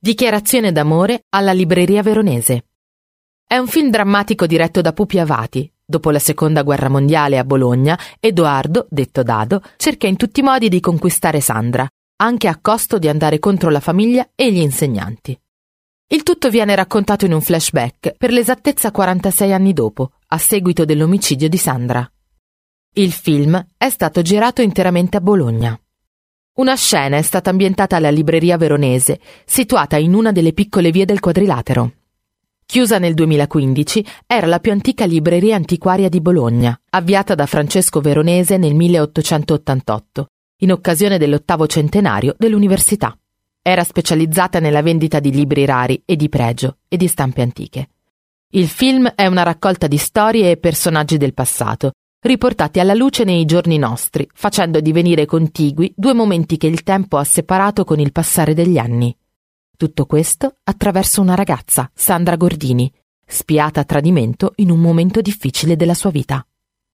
Dichiarazione d'amore alla libreria veronese. È un film drammatico diretto da Pupi Avati. Dopo la seconda guerra mondiale a Bologna, Edoardo, detto Dado, cerca in tutti i modi di conquistare Sandra, anche a costo di andare contro la famiglia e gli insegnanti. Il tutto viene raccontato in un flashback per l'esattezza 46 anni dopo, a seguito dell'omicidio di Sandra. Il film è stato girato interamente a Bologna. Una scena è stata ambientata alla libreria veronese, situata in una delle piccole vie del quadrilatero. Chiusa nel 2015, era la più antica libreria antiquaria di Bologna, avviata da Francesco Veronese nel 1888, in occasione dell'ottavo centenario dell'università. Era specializzata nella vendita di libri rari e di pregio e di stampe antiche. Il film è una raccolta di storie e personaggi del passato, riportati alla luce nei giorni nostri, facendo divenire contigui due momenti che il tempo ha separato con il passare degli anni. Tutto questo attraverso una ragazza, Sandra Gordini, spiata a tradimento in un momento difficile della sua vita.